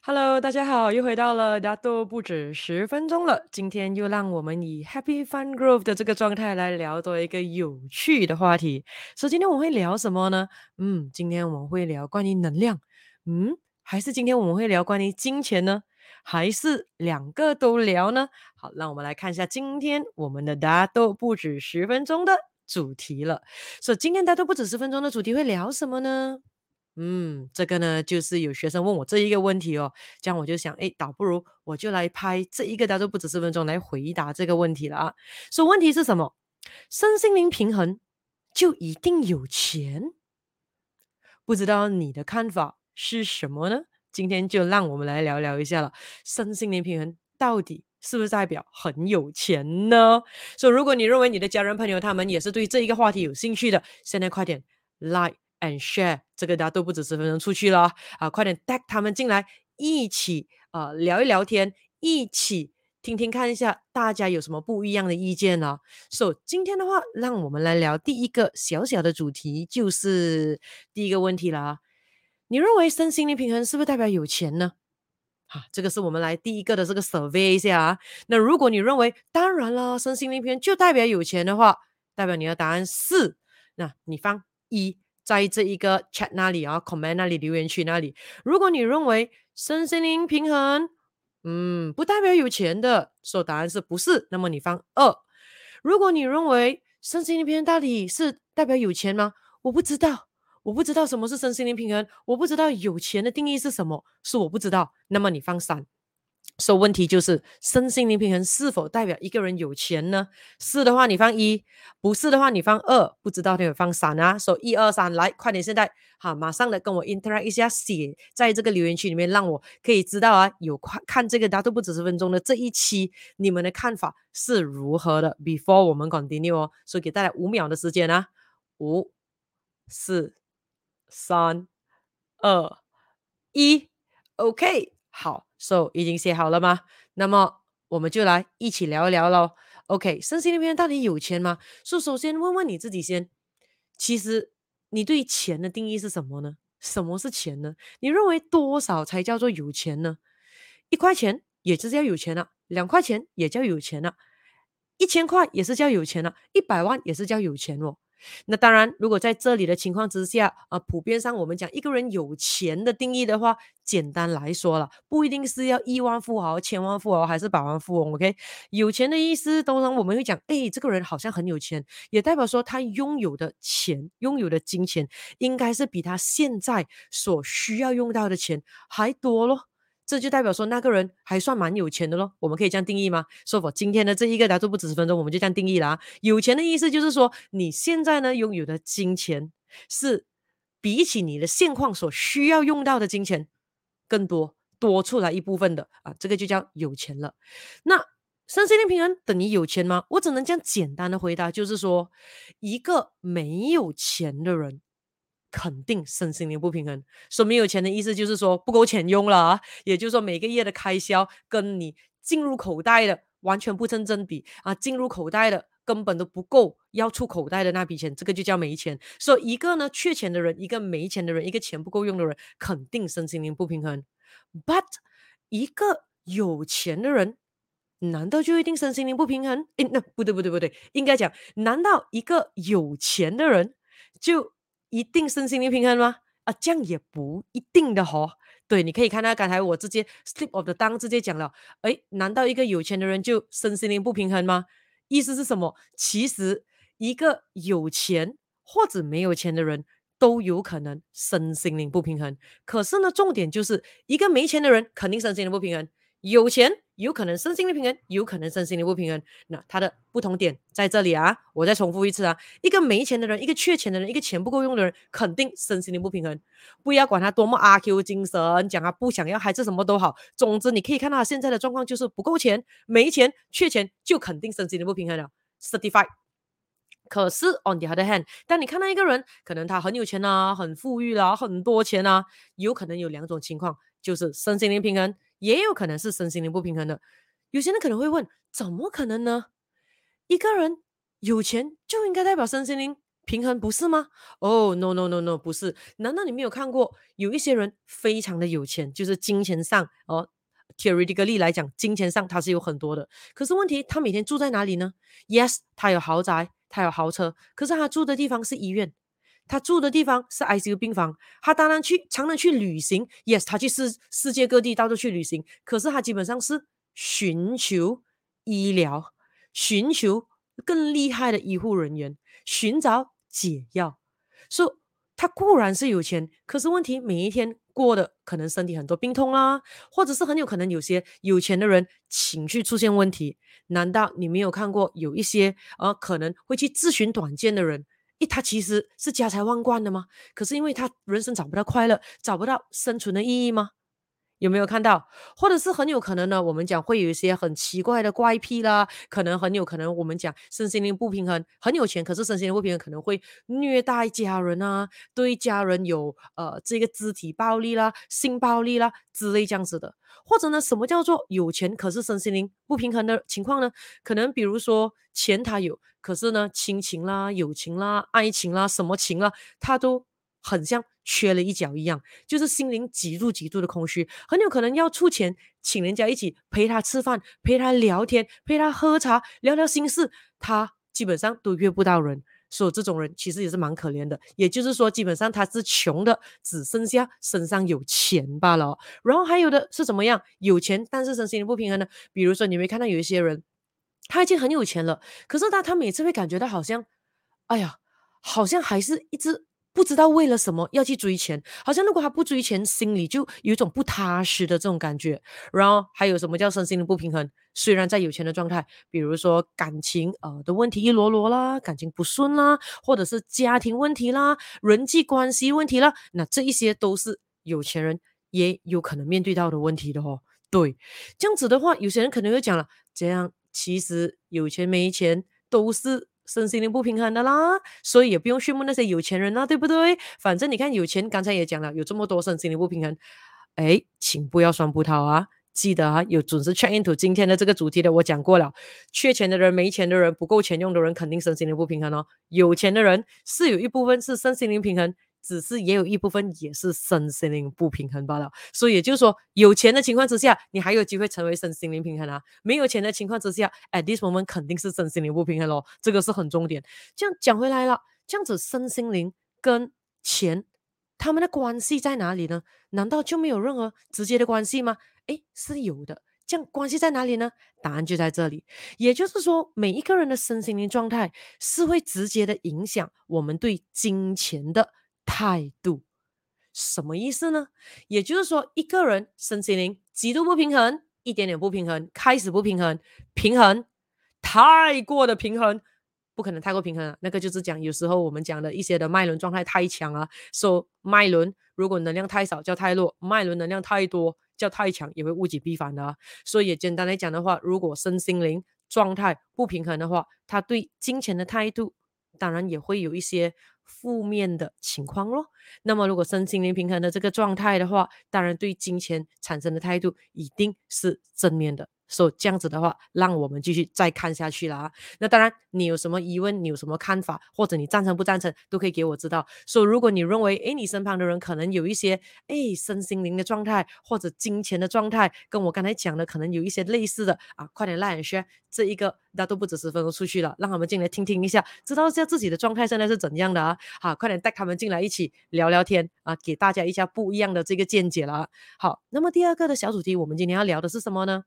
Hello，大家好，又回到了大都不止十分钟了。今天又让我们以 Happy Fun Growth 的这个状态来聊多一个有趣的话题。所以今天我们会聊什么呢？嗯，今天我们会聊关于能量。嗯，还是今天我们会聊关于金钱呢？还是两个都聊呢？好，让我们来看一下今天我们的大都不止十分钟的主题了。所以今天大都不止十分钟的主题会聊什么呢？嗯，这个呢，就是有学生问我这一个问题哦，这样我就想，哎，倒不如我就来拍这一个，大都不止十分钟来回答这个问题了啊。所以问题是什么？身心灵平衡就一定有钱？不知道你的看法是什么呢？今天就让我们来聊聊一下了。身心灵平衡到底是不是代表很有钱呢？所以如果你认为你的家人朋友他们也是对这一个话题有兴趣的，现在快点 like。And share 这个大家都不止十分钟出去了啊！快点带他们进来，一起啊、聊一聊天，一起听听看一下大家有什么不一样的意见呢？So 今天的话，让我们来聊第一个小小的主题，就是第一个问题啦。你认为身心灵平衡是不是代表有钱呢？好、这个是我们来第一个的这个 survey 一下啊。那如果你认为当然了，身心灵平衡就代表有钱的话，代表你的答案是，那你放一。在这一个 chat 那里啊，comment 那里，留言区那里。如果你认为身心灵平衡，嗯，不代表有钱的，所以答案是不是？那么你放二。如果你认为身心灵平衡到底是代表有钱吗？我不知道，我不知道什么是身心灵平衡，我不知道有钱的定义是什么，是我不知道。那么你放三。所以问题就是身心灵平衡是否代表一个人有钱呢？是的话你放一，不是的话你放二，不知道的放三啊。所以一二三来，快点现在好，马上的跟我 interact 一下，写在这个留言区里面，让我可以知道啊，有看看这个大都不止十分钟的这一期，你们的看法是如何的？Before 我们 continue 哦，所以给大家五秒的时间啊，五、四、三、二、一，OK，好。So 已经写好了吗？那么我们就来一起聊一聊喽。OK，身心灵平衡到底有钱吗？所以首先问问你自己先，其实你对钱的定义是什么呢？什么是钱呢？你认为多少才叫做有钱呢？一块钱也是叫有钱了，两块钱也叫有钱了，一千块也是叫有钱了，一百万也是叫有钱哦。那当然，如果在这里的情况之下，啊，普遍上我们讲一个人有钱的定义的话，简单来说了，不一定是要亿万富豪、千万富豪还是百万富翁。OK，有钱的意思，通常我们会讲，哎，这个人好像很有钱，也代表说他拥有的钱、拥有的金钱，应该是比他现在所需要用到的钱还多咯。这就代表说那个人还算蛮有钱的咯，我们可以这样定义吗？说否，今天的这一个大都不止十分钟，我们就这样定义了啊。有钱的意思就是说，你现在呢拥有的金钱是比起你的现况所需要用到的金钱更多，多出来一部分的啊，这个就叫有钱了。那身心灵平衡等于有钱吗？我只能这样简单的回答，就是说，一个没有钱的人。肯定身心灵不平衡，说没有钱的意思就是说不够钱用了啊，也就是说每个月的开销跟你进入口袋的完全不成正比啊，进入口袋的根本都不够要出口袋的那笔钱，这个就叫没钱。所以一个呢缺钱的人，一个没钱的人，一个钱不够用的人，肯定身心灵不平衡。But 一个有钱的人，难道就一定身心灵不平衡？诶，那不对不对不对，应该讲，难道一个有钱的人就一定身心灵平衡吗？啊，这样也不一定的哦。对，你可以看到刚才我直接 slip of the t o n g 直接讲了，诶，难道一个有钱的人就身心灵不平衡吗？意思是什么？其实一个有钱或者没有钱的人都有可能身心灵不平衡。可是呢，重点就是一个没钱的人肯定身心灵不平衡，有钱。有可能身心灵平衡，有可能身心灵不平衡。那它的不同点在这里啊！我再重复一次啊！一个没钱的人，一个缺钱的人，一个钱不够用的人，肯定身心灵不平衡。不要管他多么阿 Q 精神，讲他不想要孩子什么都好。总之，你可以看到他现在的状况就是不够钱、没钱、缺钱，就肯定身心灵不平衡了。Certified。可是 on the other hand，当你看到一个人，可能他很有钱啊，很富裕啦、啊，很多钱啊，有可能有两种情况，就是身心灵平衡。也有可能是身心灵不平衡的，有些人可能会问：怎么可能呢？一个人有钱就应该代表身心灵平衡，不是吗？哦、oh,，no no no no，不是。难道你没有看过有一些人非常的有钱，就是金钱上哦，theoretically 来讲，金钱上他是有很多的。可是问题，他每天住在哪里呢？Yes，他有豪宅，他有豪车，可是他住的地方是医院，他住的地方是 ICU 病房。他当然去常常去旅行，Yes，他去世世界各地到处去旅行，可是他基本上是寻求医疗，寻求更厉害的医护人员，寻找。解药，说、他固然是有钱，可是问题每一天过的可能身体很多病痛啊，或者是很有可能有些有钱的人情绪出现问题。难道你没有看过有一些呃可能会去自寻短见的人？一，他其实是家财万贯的吗？可是因为他人生找不到快乐，找不到生存的意义吗？有没有看到？或者是很有可能呢？我们讲会有一些很奇怪的怪癖啦，可能很有可能我们讲身心灵不平衡，很有钱，可是身心灵不平衡，可能会虐待家人啊，对家人有呃这个肢体暴力啦、性暴力啦之类这样子的。或者呢，什么叫做有钱可是身心灵不平衡的情况呢？可能比如说钱他有，可是呢亲情啦、友情啦、爱情啦、什么情啦，他都。很像缺了一角一样，就是心灵极度极度的空虚，很有可能要出钱请人家一起陪他吃饭、陪他聊天、陪他喝茶、聊聊心事，他基本上都约不到人，所以这种人其实也是蛮可怜的。也就是说，基本上他是穷的，只剩下身上有钱罢了。然后还有的是怎么样？有钱但是身心不平衡呢？比如说，你没看到有一些人，他已经很有钱了，可是他他每次会感觉到好像，哎呀，好像还是一直。不知道为了什么要去追钱，好像如果他不追钱，心里就有一种不踏实的这种感觉。然后还有什么叫身心的不平衡？虽然在有钱的状态，比如说感情呃的问题一箩箩啦，感情不顺啦，或者是家庭问题啦，人际关系问题啦，那这一些都是有钱人也有可能面对到的问题的哦。对，这样子的话，有些人可能会讲了，这样其实有钱没钱都是。身心灵不平衡的啦，所以也不用羡慕那些有钱人啦，对不对？反正你看有钱，刚才也讲了，有这么多身心灵不平衡，哎，请不要酸葡萄啊！记得啊，有准时 check into 今天的这个主题的，我讲过了，缺钱的人、没钱的人、不够钱用的人，肯定身心灵不平衡哦。有钱的人是有一部分是身心灵平衡。只是也有一部分也是身心灵不平衡罢了，所以也就是说，有钱的情况之下，你还有机会成为身心灵平衡啊；没有钱的情况之下，at this moment 肯定是身心灵不平衡咯。这个是很重点。这样讲回来了，这样子身心灵跟钱他们的关系在哪里呢？难道就没有任何直接的关系吗？诶，是有的。这样关系在哪里呢？答案就在这里。也就是说，每一个人的身心灵状态是会直接的影响我们对金钱的。态度什么意思呢？也就是说，一个人身心灵极度不平衡，一点点不平衡，开始不平衡，平衡，太过的平衡，不可能太过平衡啊。那个就是讲，有时候我们讲的一些的脉轮状态太强啊，说、so, 脉轮如果能量太少叫太弱，脉轮能量太多叫太强，也会物极必反的啊。所以也简单来讲的话，如果身心灵状态不平衡的话，他对金钱的态度当然也会有一些。负面的情况咯，那么如果身心灵平衡的这个状态的话，当然对金钱产生的态度一定是正面的。所以这样子的话，让我们继续再看下去了啊。那当然，你有什么疑问，你有什么看法，或者你赞成不赞成，都可以给我知道。所以如果你认为，诶，你身旁的人可能有一些，诶，身心灵的状态或者金钱的状态，跟我刚才讲的可能有一些类似的啊，快点来，先这一个，那都不止十分钟出去了，让他们进来听听一下，知道一下自己的状态现在是怎样的啊。好，快点带他们进来一起聊聊天啊，给大家一下不一样的这个见解了。好，那么第二个的小主题，我们今天要聊的是什么呢？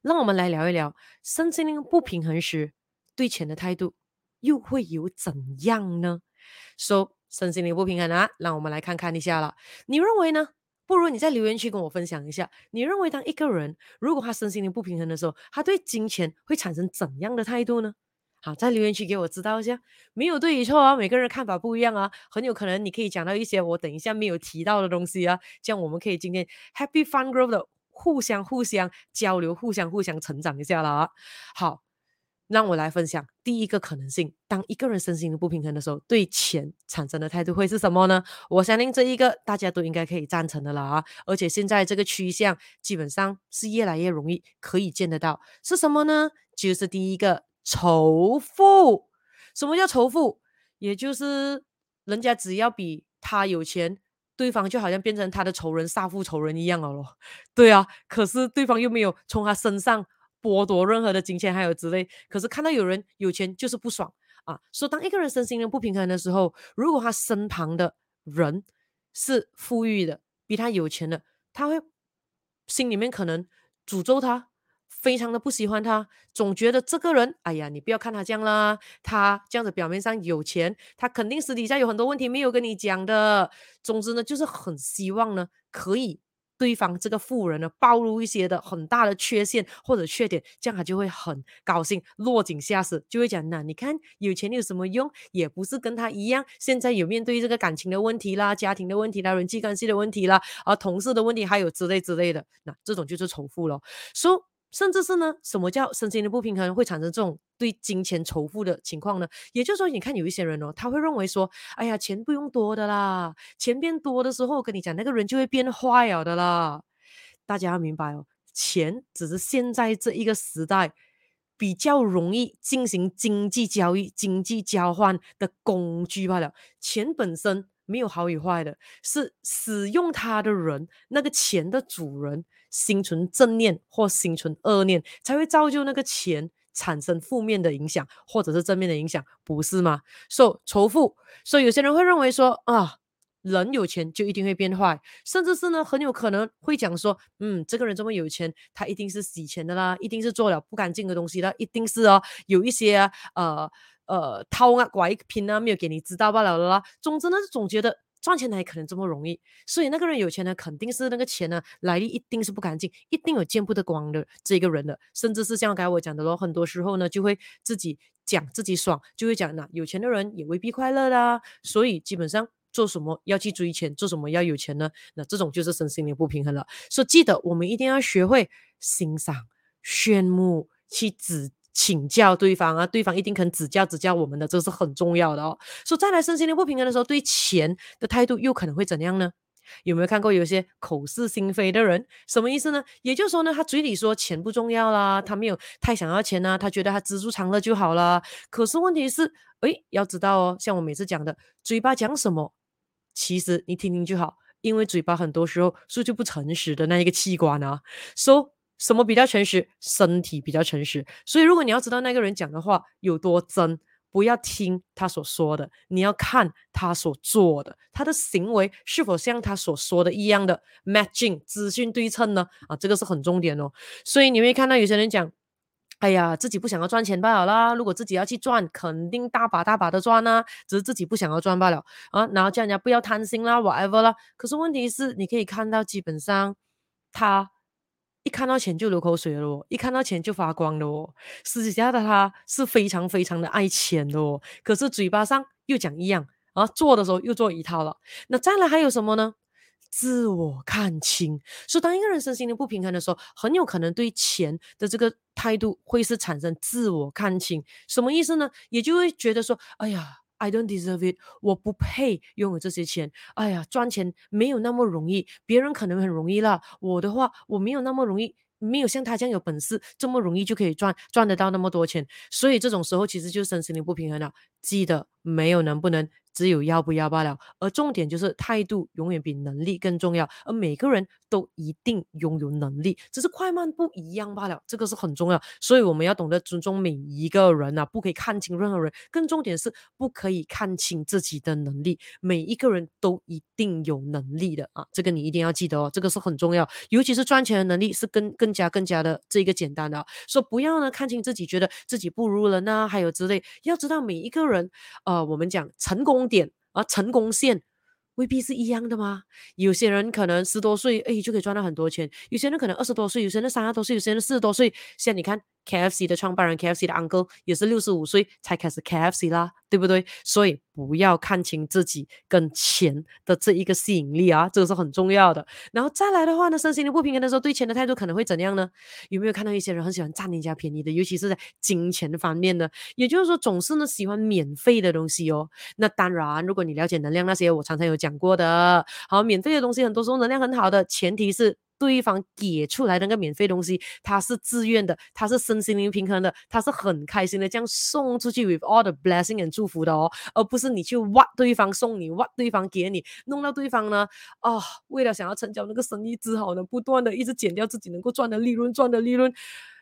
让我们来聊一聊身心灵不平衡时对钱的态度又会有怎样呢？说、so, 身心灵不平衡啊，让我们来看看一下了。你认为呢？不如你在留言区跟我分享一下，你认为当一个人如果他身心灵不平衡的时候，他对金钱会产生怎样的态度呢？好，在留言区给我知道一下。没有对与错啊，每个人看法不一样啊，很有可能你可以讲到一些我等一下没有提到的东西啊，这样我们可以今天 Happy Fun Grow 的。互相互相交流，互相互相成长一下了！好，让我来分享第一个可能性：当一个人身心不平衡的时候，对钱产生的态度会是什么呢？我相信这一个大家都应该可以赞成的了啊！而且现在这个趋向基本上是越来越容易可以见得到，是什么呢？就是第一个仇富。什么叫仇富？也就是人家只要比他有钱，对方就好像变成他的仇人、杀父仇人一样了咯。对啊，可是对方又没有从他身上剥夺任何的金钱还有之类，可是看到有人有钱就是不爽啊。所以当一个人身心灵不平衡的时候，如果他身旁的人是富裕的，比他有钱的，他会心里面可能诅咒他。非常的不喜欢他，总觉得这个人，哎呀，你不要看他这样啦，他这样子表面上有钱，他肯定私底下有很多问题没有跟你讲的。总之呢，就是很希望呢，可以对方这个富人呢暴露一些的很大的缺陷或者缺点，这样他就会很高兴，落井下石，就会讲，那你看有钱有什么用？也不是跟他一样，现在有面对这个感情的问题啦，家庭的问题啦，人际关系的问题啦，啊，同事的问题，还有之类之类的，那这种就是仇富咯。所、so,。甚至是呢，什么叫身心的不平衡会产生这种对金钱仇富的情况呢？也就是说，你看有一些人哦，他会认为说，哎呀，钱不用多的啦，钱变多的时候，跟你讲，那个人就会变坏了的啦。大家要明白哦，钱只是现在这一个时代比较容易进行经济交易、经济交换的工具罢了。钱本身没有好与坏的，是使用它的人，那个钱的主人。心存正念或心存恶念，才会造就那个钱产生负面的影响，或者是正面的影响，不是吗？所以仇富，所以有些人会认为说啊，人有钱就一定会变坏，甚至是呢，很有可能会讲说，嗯，这个人这么有钱，他一定是洗钱的啦，一定是做了不干净的东西啦，一定是哦，有一些啊，呃呃偷啊拐骗啊，没有给你知道罢了啦。总之呢，总觉得。赚钱哪可能这么容易？所以那个人有钱呢，肯定是那个钱呢来历一定是不干净，一定有见不得光的这个人的，甚至是像刚才我讲的咯，很多时候呢就会自己讲自己爽，就会讲那有钱的人也未必快乐啦。所以基本上做什么要去追钱，做什么要有钱呢？那这种就是身心灵不平衡了。所以记得我们一定要学会欣赏、羡慕、去指。请教对方啊，对方一定肯指教指教我们的，这是很重要的哦。所以再来身心灵不平衡的时候，对钱的态度又可能会怎样呢？有没有看过有些口是心非的人？什么意思呢？也就是说呢，他嘴里说钱不重要啦，他没有太想要钱啊，他觉得他知足常乐就好啦。可是问题是，诶，要知道哦，像我每次讲的，嘴巴讲什么，其实你听听就好，因为嘴巴很多时候是就不诚实的那一个器官啊。So 什么比较诚实？身体比较诚实。所以，如果你要知道那个人讲的话有多真，不要听他所说的，你要看他所做的，他的行为是否像他所说的一样的 matching 资讯对称呢？啊，这个是很重点哦。所以你会看到有些人讲，哎呀，自己不想要赚钱罢了啦。如果自己要去赚，肯定大把大把的赚啊，只是自己不想要赚罢了啊。然后叫人家不要贪心啦，whatever 啦。可是问题是，你可以看到，基本上他。一看到钱就流口水了哦，一看到钱就发光了哦。私底下的他是非常非常的爱钱的哦，可是嘴巴上又讲一样，而做的时候又做一套了。那再来还有什么呢？自我看清。所以当一个人身心灵不平衡的时候，很有可能对钱的这个态度会是产生自我看清。什么意思呢？也就会觉得说，哎呀。I don't deserve it，我不配拥有这些钱。哎呀，赚钱没有那么容易，别人可能很容易啦。我的话，我没有那么容易，没有像他这样有本事，这么容易就可以赚赚得到那么多钱。所以这种时候其实就是身心灵不平衡了。记得没有能不能。只有要不要罢了，而重点就是态度永远比能力更重要。而每个人都一定拥有能力，只是快慢不一样罢了，这个是很重要。所以我们要懂得尊重每一个人啊，不可以看轻任何人。更重点是不可以看轻自己的能力，每一个人都一定有能力的啊，这个你一定要记得哦，这个是很重要。尤其是赚钱的能力是更更加更加的这个简单的，所以不要呢看轻自己，觉得自己不如人啊，还有之类。要知道每一个人，呃，我们讲成功点啊，成功线未必是一样的吗？有些人可能十多岁，哎，就可以赚到很多钱；有些人可能二十多岁，有些人三十多岁，有些人四十多岁。像你看。KFC 的创办人，KFC 的 uncle 也是六十五岁才开始 KFC 啦，对不对？所以不要看清自己跟钱的这一个吸引力啊，这个是很重要的。然后再来的话呢，身心灵不平衡的时候，对钱的态度可能会怎样呢？有没有看到一些人很喜欢占人家便宜的，尤其是在金钱方面呢？也就是说，总是呢喜欢免费的东西哦。那当然，如果你了解能量那些，我常常有讲过的，好，免费的东西很多时候能量很好的，前提是。对方给出来那个免费东西，他是自愿的，他是身心灵平衡的，他是很开心的这样送出去，with all the blessing and 祝福的哦，而不是你去挖对方送你，挖对方给你，弄到对方呢，啊、哦，为了想要成交那个生意，只好呢不断的一直减掉自己能够赚的利润，赚的利润。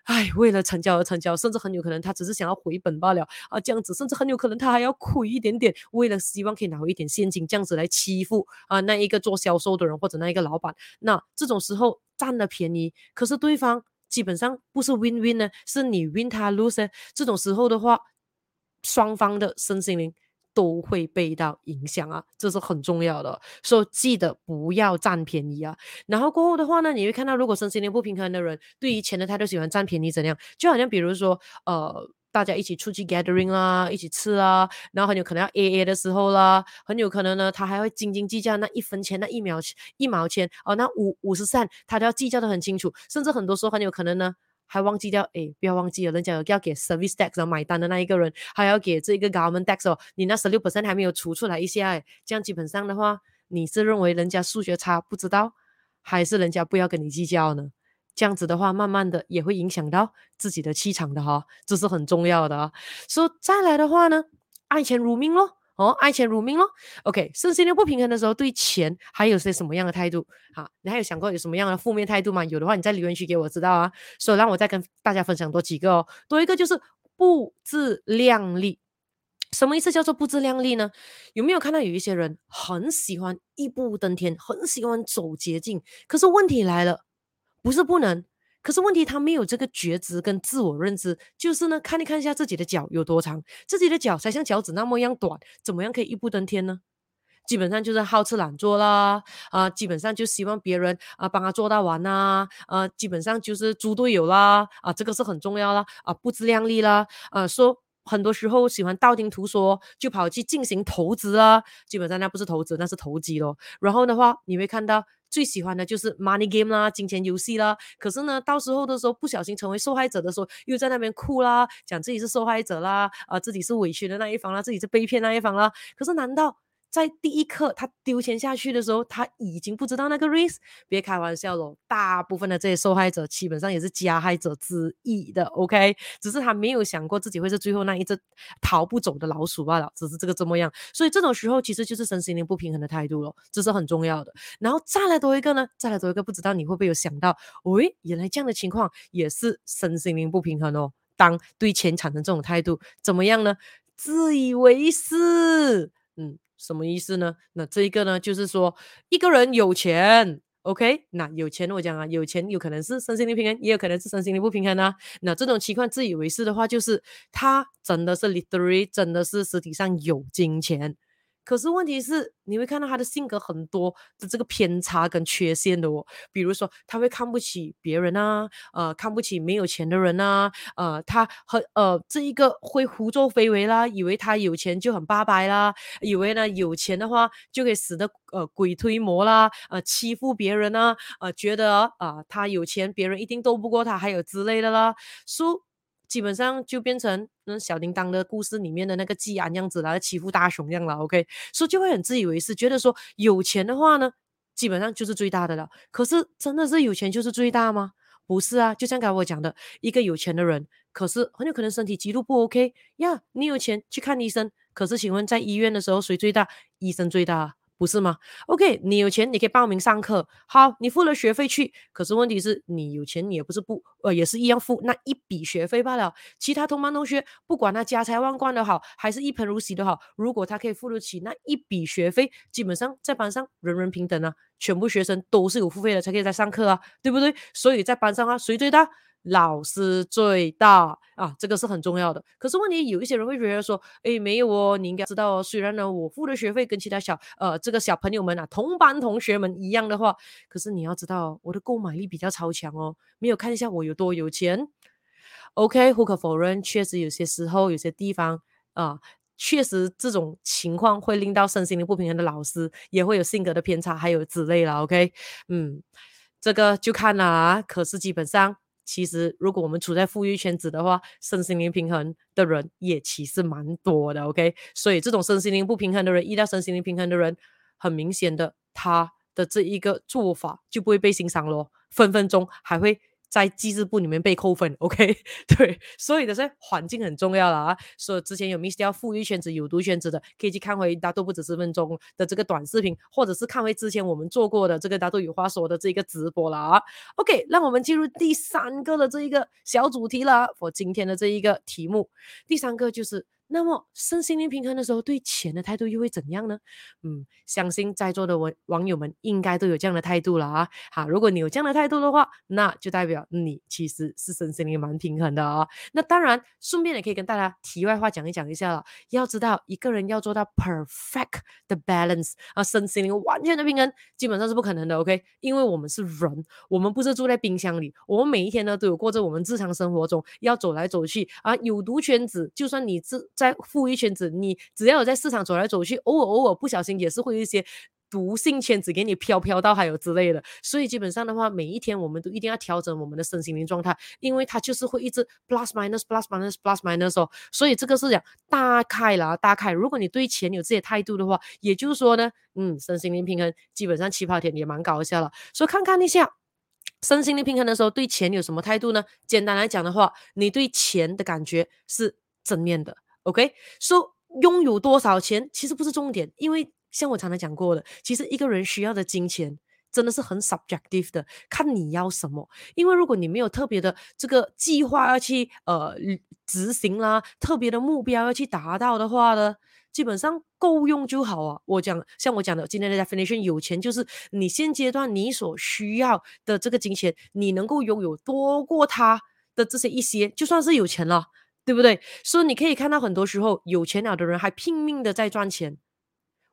哎，为了成交而成交，甚至很有可能他只是想要回本罢了啊，这样子，甚至很有可能他还要亏一点点，为了希望可以拿回一点现金，这样子来欺负啊那一个做销售的人或者那一个老板。那这种时候占了便宜，可是对方基本上不是 win win 呢，是你 win 他 lose。这种时候的话，双方的身心灵。都会被到影响啊，这是很重要的，所以记得不要占便宜啊。然后过后的话呢，你会看到，如果身心灵不平衡的人，对于钱的态度喜欢占便宜怎样？就好像比如说，呃，大家一起出去 gathering 啦，一起吃啦，然后很有可能要 AA 的时候啦，很有可能呢，他还会斤斤计较那一分钱、那一秒钱、一毛钱哦，那五五十三，他都要计较得很清楚，甚至很多时候很有可能呢。还忘记掉，哎，不要忘记了，人家有要给 service tax 买单的那一个人，还要给这个 government tax 哦，你那十六 percent 还没有除出来一下，这样基本上的话，你是认为人家数学差不知道，还是人家不要跟你计较呢？这样子的话，慢慢的也会影响到自己的气场的哈、哦，这是很重要的啊。所以再来的话呢，爱钱如命咯。哦，爱钱如命咯。OK，身心灵不平衡的时候，对钱还有些什么样的态度？好，你还有想过有什么样的负面态度吗？有的话，你在留言区给我知道啊。所以让我再跟大家分享多几个哦。多一个就是不自量力。什么意思叫做不自量力呢？有没有看到有一些人很喜欢一步登天，很喜欢走捷径？可是问题来了，不是不能。可是问题，他没有这个觉知跟自我认知，就是呢，看一看一下自己的脚有多长，自己的脚才像脚趾那么样短，怎么样可以一步登天呢？基本上就是好吃懒做啦，啊、基本上就希望别人啊、呃、帮他做到完呐，啊、呃，基本上就是猪队友啦，啊、呃，这个是很重要啦，啊、不自量力啦，啊、呃，说很多时候喜欢道听途说，就跑去进行投资啊，基本上那不是投资，那是投机咯。然后的话，你会看到。最喜欢的就是 money game 啦，金钱游戏啦。可是呢，到时候的时候不小心成为受害者的时候，又在那边哭啦，讲自己是受害者啦，啊、自己是委屈的那一方啦，自己是被骗那一方啦。可是难道？在第一刻他丢钱下去的时候，他已经不知道那个 risk。别开玩笑喽，大部分的这些受害者基本上也是加害者之一的，OK？只是他没有想过自己会是最后那一只逃不走的老鼠罢了，只是这个这么样。所以这种时候其实就是身心灵不平衡的态度咯，这是很重要的。然后再来多一个呢，再来多一个，不知道你会不会有想到，喂，原来这样的情况也是身心灵不平衡哦。当对钱产生这种态度，怎么样呢？自以为是，嗯。什么意思呢？那这一个呢，就是说一个人有钱，OK，那有钱我讲啊，有钱有可能是身心灵平衡，也有可能是身心灵不平衡啊。那这种情况自以为是的话，就是他真的是 literally，真的是实体上有金钱。可是问题是，你会看到他的性格很多的这个偏差跟缺陷的哦。比如说，他会看不起别人啊，呃，看不起没有钱的人啊，呃，他很呃这一个会胡作非为啦，以为他有钱就很八百啦，以为呢有钱的话就可以使得呃鬼推磨啦，呃欺负别人啊，呃觉得啊、他有钱别人一定斗不过他，还有之类的啦，说、基本上就变成那小叮当的故事里面的那个季安样子啦，欺负大雄样了，OK，所以就会很自以为是，觉得说有钱的话呢，基本上就是最大的了。可是真的是有钱就是最大吗？不是啊，就像刚才我讲的，一个有钱的人，可是很有可能身体极度不 OK 呀。你有钱去看医生，可是请问在医院的时候谁最大？医生最大。不是吗？OK，你有钱，你可以报名上课。好，你付了学费去，可是问题是你有钱，你也不是不呃，也是一样付那一笔学费罢了。其他同班同学，不管他家财万贯的好，还是一贫如洗的好，如果他可以付得起那一笔学费，基本上在班上人人平等啊，全部学生都是有付费的才可以来上课啊，对不对？所以在班上啊，谁最大？老师最大啊，这个是很重要的。可是问题有一些人会觉得说，诶，没有哦，你应该知道哦。虽然呢，我付的学费跟其他小呃这个小朋友们啊同班同学们一样的话，可是你要知道，我的购买力比较超强哦。没有看一下我有多有钱？OK，无可否认，确实有些时候有些地方啊，确实这种情况会令到身心灵不平衡的老师也会有性格的偏差，还有之类了。OK，嗯，这个就看了啊。可是基本上。其实，如果我们处在富裕圈子的话，身心灵平衡的人也其实蛮多的。OK，所以这种身心灵不平衡的人遇到身心灵平衡的人，很明显的，他的这一个做法就不会被欣赏咯，分分钟还会。在记事簿里面被扣分，OK？对，所以的是环境很重要了啊。所以之前有 miss 掉富裕圈子、有毒圈子的，可以去看回大豆不止十分钟的这个短视频，或者是看回之前我们做过的这个大豆有话说的这个直播了啊。OK，让我们进入第三个的这一个小主题了，我今天的这一个题目，第三个就是。那么身心灵平衡的时候，对钱的态度又会怎样呢？嗯，相信在座的网网友们应该都有这样的态度了啊。好，如果你有这样的态度的话，那就代表你其实是身心灵蛮平衡的啊、哦。那当然，顺便也可以跟大家题外话讲一讲一下了。要知道，一个人要做到 perfect 的 balance 啊，身心灵完全的平衡，基本上是不可能的。OK，因为我们是人，我们不是住在冰箱里，我们每一天呢都有过着我们日常生活中要走来走去啊。有毒圈子，就算你自在富裕圈子，你只要有在市场走来走去，偶尔偶尔不小心也是会有一些毒性圈子给你飘飘到，还有之类的。所以基本上的话，每一天我们都一定要调整我们的身心灵状态，因为它就是会一直 plus minus plus minus plus minus 哦。所以这个是讲大概啦，大概。如果你对钱有这些态度的话，也就是说呢，嗯，身心灵平衡基本上起跑点也蛮高效了。所以看看一下身心灵平衡的时候对钱有什么态度呢？简单来讲的话，你对钱的感觉是正面的。OK，说、so, 拥有多少钱其实不是重点，因为像我常常讲过的，其实一个人需要的金钱真的是很 subjective 的，看你要什么。因为如果你没有特别的这个计划要去呃执行啦，特别的目标要去达到的话呢，基本上够用就好啊。我讲像我讲的今天的 definition，有钱就是你现阶段你所需要的这个金钱，你能够拥有多过他的这些一些，就算是有钱了。对不对？所以你可以看到，很多时候有钱了的人还拼命的在赚钱，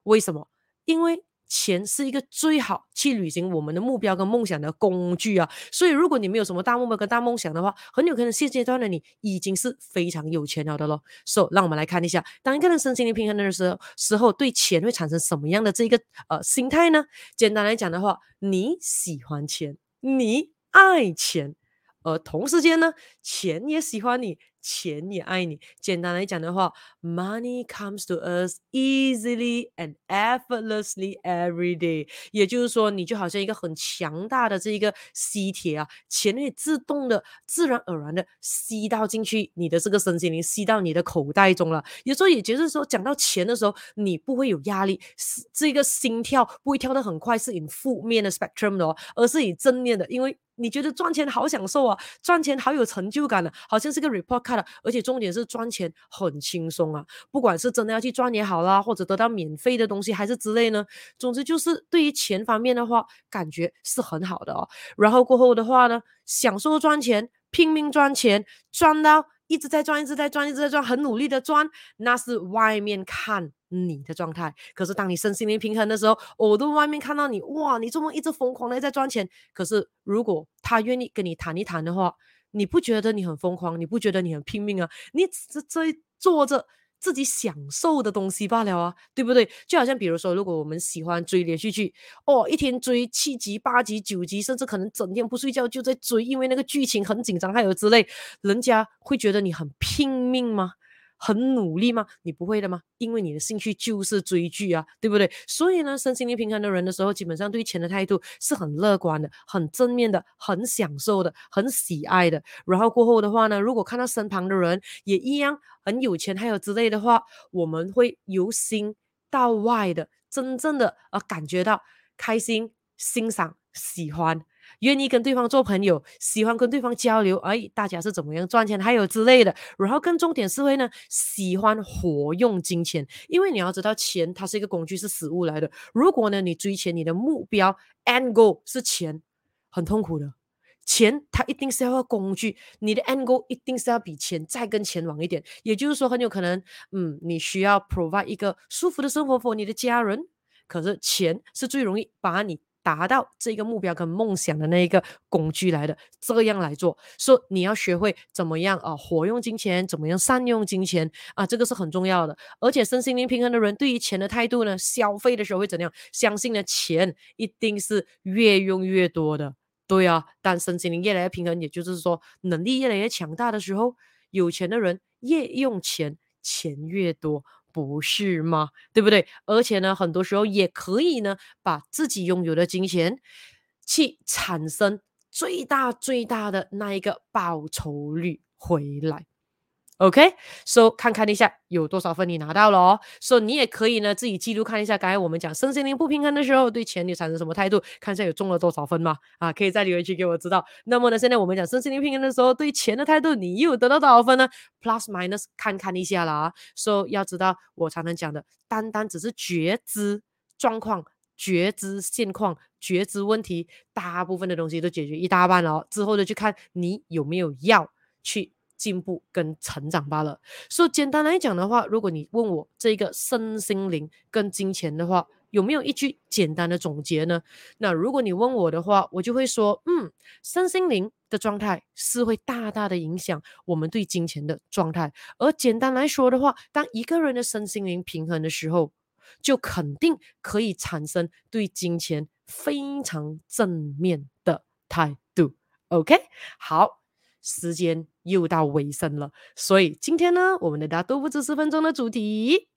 为什么？因为钱是一个最好去履行我们的目标跟梦想的工具啊。所以如果你没有什么大目标跟大梦想的话，很有可能现阶段的你已经是非常有钱了的咯。所以让我们来看一下，当一个人身心灵平衡的时候，时候对钱会产生什么样的这个呃心态呢？简单来讲的话，你喜欢钱，你爱钱，而同时间呢，钱也喜欢你。钱也爱你。简单来讲的话，money comes to us easily and effortlessly every day。也就是说，你就好像一个很强大的这一个吸铁啊，钱会自动的、自然而然的吸到进去你的这个身心灵，吸到你的口袋中了。有时候，也就是说，讲到钱的时候，你不会有压力，这个心跳不会跳得很快，是以负面的 spectrum 的哦，而是以正面的，因为。你觉得赚钱好享受啊，赚钱好有成就感的，啊，好像是个 report card，而且重点是赚钱很轻松啊。不管是真的要去赚也好啦，或者得到免费的东西还是之类呢，总之就是对于钱方面的话，感觉是很好的哦。然后过后的话呢，享受赚钱，拼命赚钱，赚到一直在赚，一直在赚，一直在赚，很努力的赚，那是外面看。你的状态，可是当你身心灵平衡的时候，我都外面看到你，哇，你这么一直疯狂的在赚钱。可是如果他愿意跟你谈一谈的话，你不觉得你很疯狂？你不觉得你很拼命啊？你只在做着自己享受的东西罢了啊，对不对？就好像比如说，如果我们喜欢追连续剧，哦，一天追七集、八集、九集，甚至可能整天不睡觉就在追，因为那个剧情很紧张，还有之类，人家会觉得你很拼命吗？很努力吗？你不会的吗？因为你的兴趣就是追剧啊，对不对？所以呢，身心灵平衡的人的时候，基本上对钱的态度是很乐观的、很正面的、很享受的、很喜爱的。然后过后的话呢，如果看到身旁的人也一样很有钱，还有之类的话，我们会由心到外的，真正的呃感觉到开心、欣赏、喜欢。愿意跟对方做朋友，喜欢跟对方交流，哎，大家是怎么样赚钱，还有之类的。然后更重点是会呢，喜欢活用金钱，因为你要知道，钱它是一个工具，是死物来的。如果呢，你追钱，你的目标 end goal 是钱，很痛苦的。钱它一定是要个工具，你的 end goal 一定是要比钱再更前往一点。也就是说，很有可能，嗯，你需要 provide 一个舒服的生活 for 你的家人，可是钱是最容易把你。达到这个目标跟梦想的那一个工具来的，这样来做，说你要学会怎么样啊，活用金钱，怎么样善用金钱啊，这个是很重要的。而且身心灵平衡的人对于钱的态度呢，消费的时候会怎样？相信呢，钱一定是越用越多的。对啊，但身心灵越来越平衡，也就是说能力越来越强大的时候，有钱的人越用钱，钱越多。不是吗？对不对？而且呢，很多时候也可以呢，把自己拥有的金钱去产生最大最大的那一个报酬率回来。OK，so、看看一下有多少分你拿到了哦。so 你也可以呢自己记录看一下，刚才我们讲身心灵不平衡的时候，对钱你产生什么态度？看一下有中了多少分吗？啊，可以在留言区给我知道。那么呢，现在我们讲身心灵平衡的时候，对钱的态度，你又得到多少分呢？Plus minus 看看一下啦。啊。所以要知道我常常讲的，单单只是觉知状况、觉知现况、觉知问题，大部分的东西都解决一大半了哦。之后呢去看你有没有要去。进步跟成长罢了。所以简单来讲的话，如果你问我这个身心灵跟金钱的话，有没有一句简单的总结呢？那如果你问我的话，我就会说，嗯，身心灵的状态是会大大的影响我们对金钱的状态。而简单来说的话，当一个人的身心灵平衡的时候，就肯定可以产生对金钱非常正面的态度。OK，好。时间又到尾声了，所以今天呢，我们的大都不止十分钟的主题：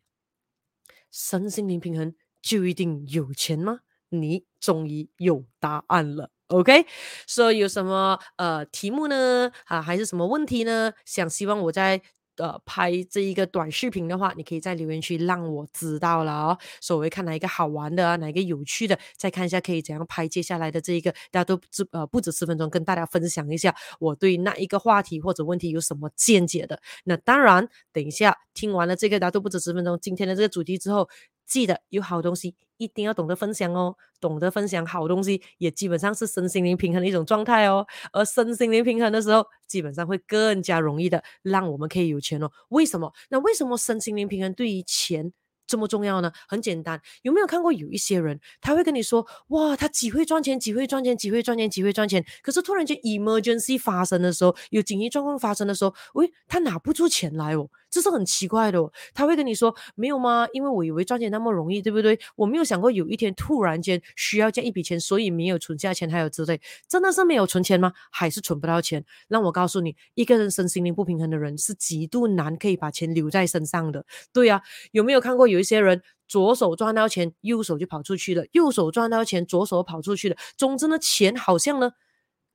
身心灵平衡就一定有钱吗？你终于有答案了。OK，所以有什么呃题目呢？啊，还是什么问题呢？想希望我在。呃，拍这一个短视频的话，你可以在留言区让我知道了哦。所谓看哪一个好玩的，哪一个有趣的，再看一下可以怎样拍接下来的这一个，大家都只呃不止十分钟，跟大家分享一下我对那一个话题或者问题有什么见解的。那当然，等一下听完了这个，大家都不止十分钟，今天的这个主题之后。记得有好东西一定要懂得分享哦，懂得分享好东西也基本上是身心灵平衡的一种状态哦。而身心灵平衡的时候，基本上会更加容易的让我们可以有钱哦。为什么？那为什么身心灵平衡对于钱这么重要呢？很简单，有没有看过有一些人，他会跟你说，哇，他几会赚钱，几会赚钱，几会赚钱，几会赚钱。可是突然间 emergency 发生的时候，有紧急状况发生的时候，喂，他拿不出钱来哦，这是很奇怪的哦。他会跟你说，没有吗？因为我以为赚钱那么容易，对不对？我没有想过有一天突然间需要这一笔钱，所以没有存下钱，还有之类，真的是没有存钱吗？还是存不到钱？让我告诉你，一个人身心灵不平衡的人是极度难可以把钱留在身上的。对呀，有没有看过有？一些人左手赚到钱，右手就跑出去了；右手赚到钱，左手跑出去了。总之呢，钱好像呢，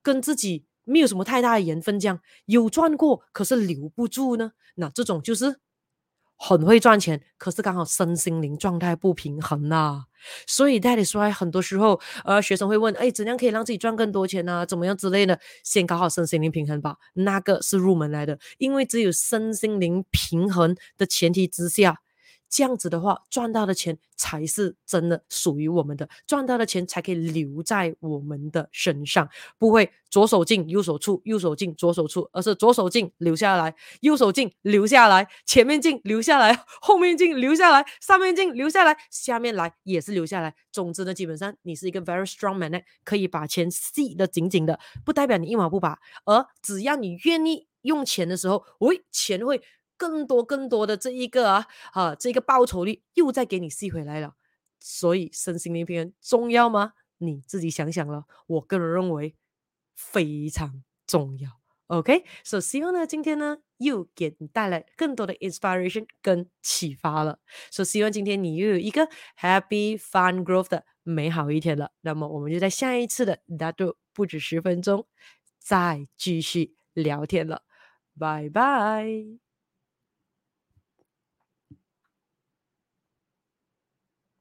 跟自己没有什么太大的缘分，这样有赚过，可是留不住呢。那这种就是很会赚钱，可是刚好身心灵状态不平衡啊。所以，that is why 很多时候，呃，学生会问：哎，怎样可以让自己赚更多钱呢、怎么样之类的？先搞好身心灵平衡吧，那个是入门来的。因为只有身心灵平衡的前提之下。这样子的话，赚到的钱才是真的属于我们的，赚到的钱才可以留在我们的身上，不会左手进右手出，右手进左手出，而是左手进留下来，右手进留下来，前面进留下来，后面进留下来，上面进留下来，下面来也是留下来。总之呢，基本上你是一个 very strong man，可以把钱系得紧紧的，不代表你一毛不拔，而只要你愿意用钱的时候，喂，钱会。更多更多的这一个啊啊，这个报酬率又再给你吸回来了，所以身心灵平衡重要吗？你自己想想了。我个人认为非常重要。OK，所以希望呢今天呢又给你带来更多的 inspiration 跟启发了。所以希望今天你又有一个 happy fun growth 的美好一天了。那么我们就在下一次的大都不止十分钟再继续聊天了。拜拜。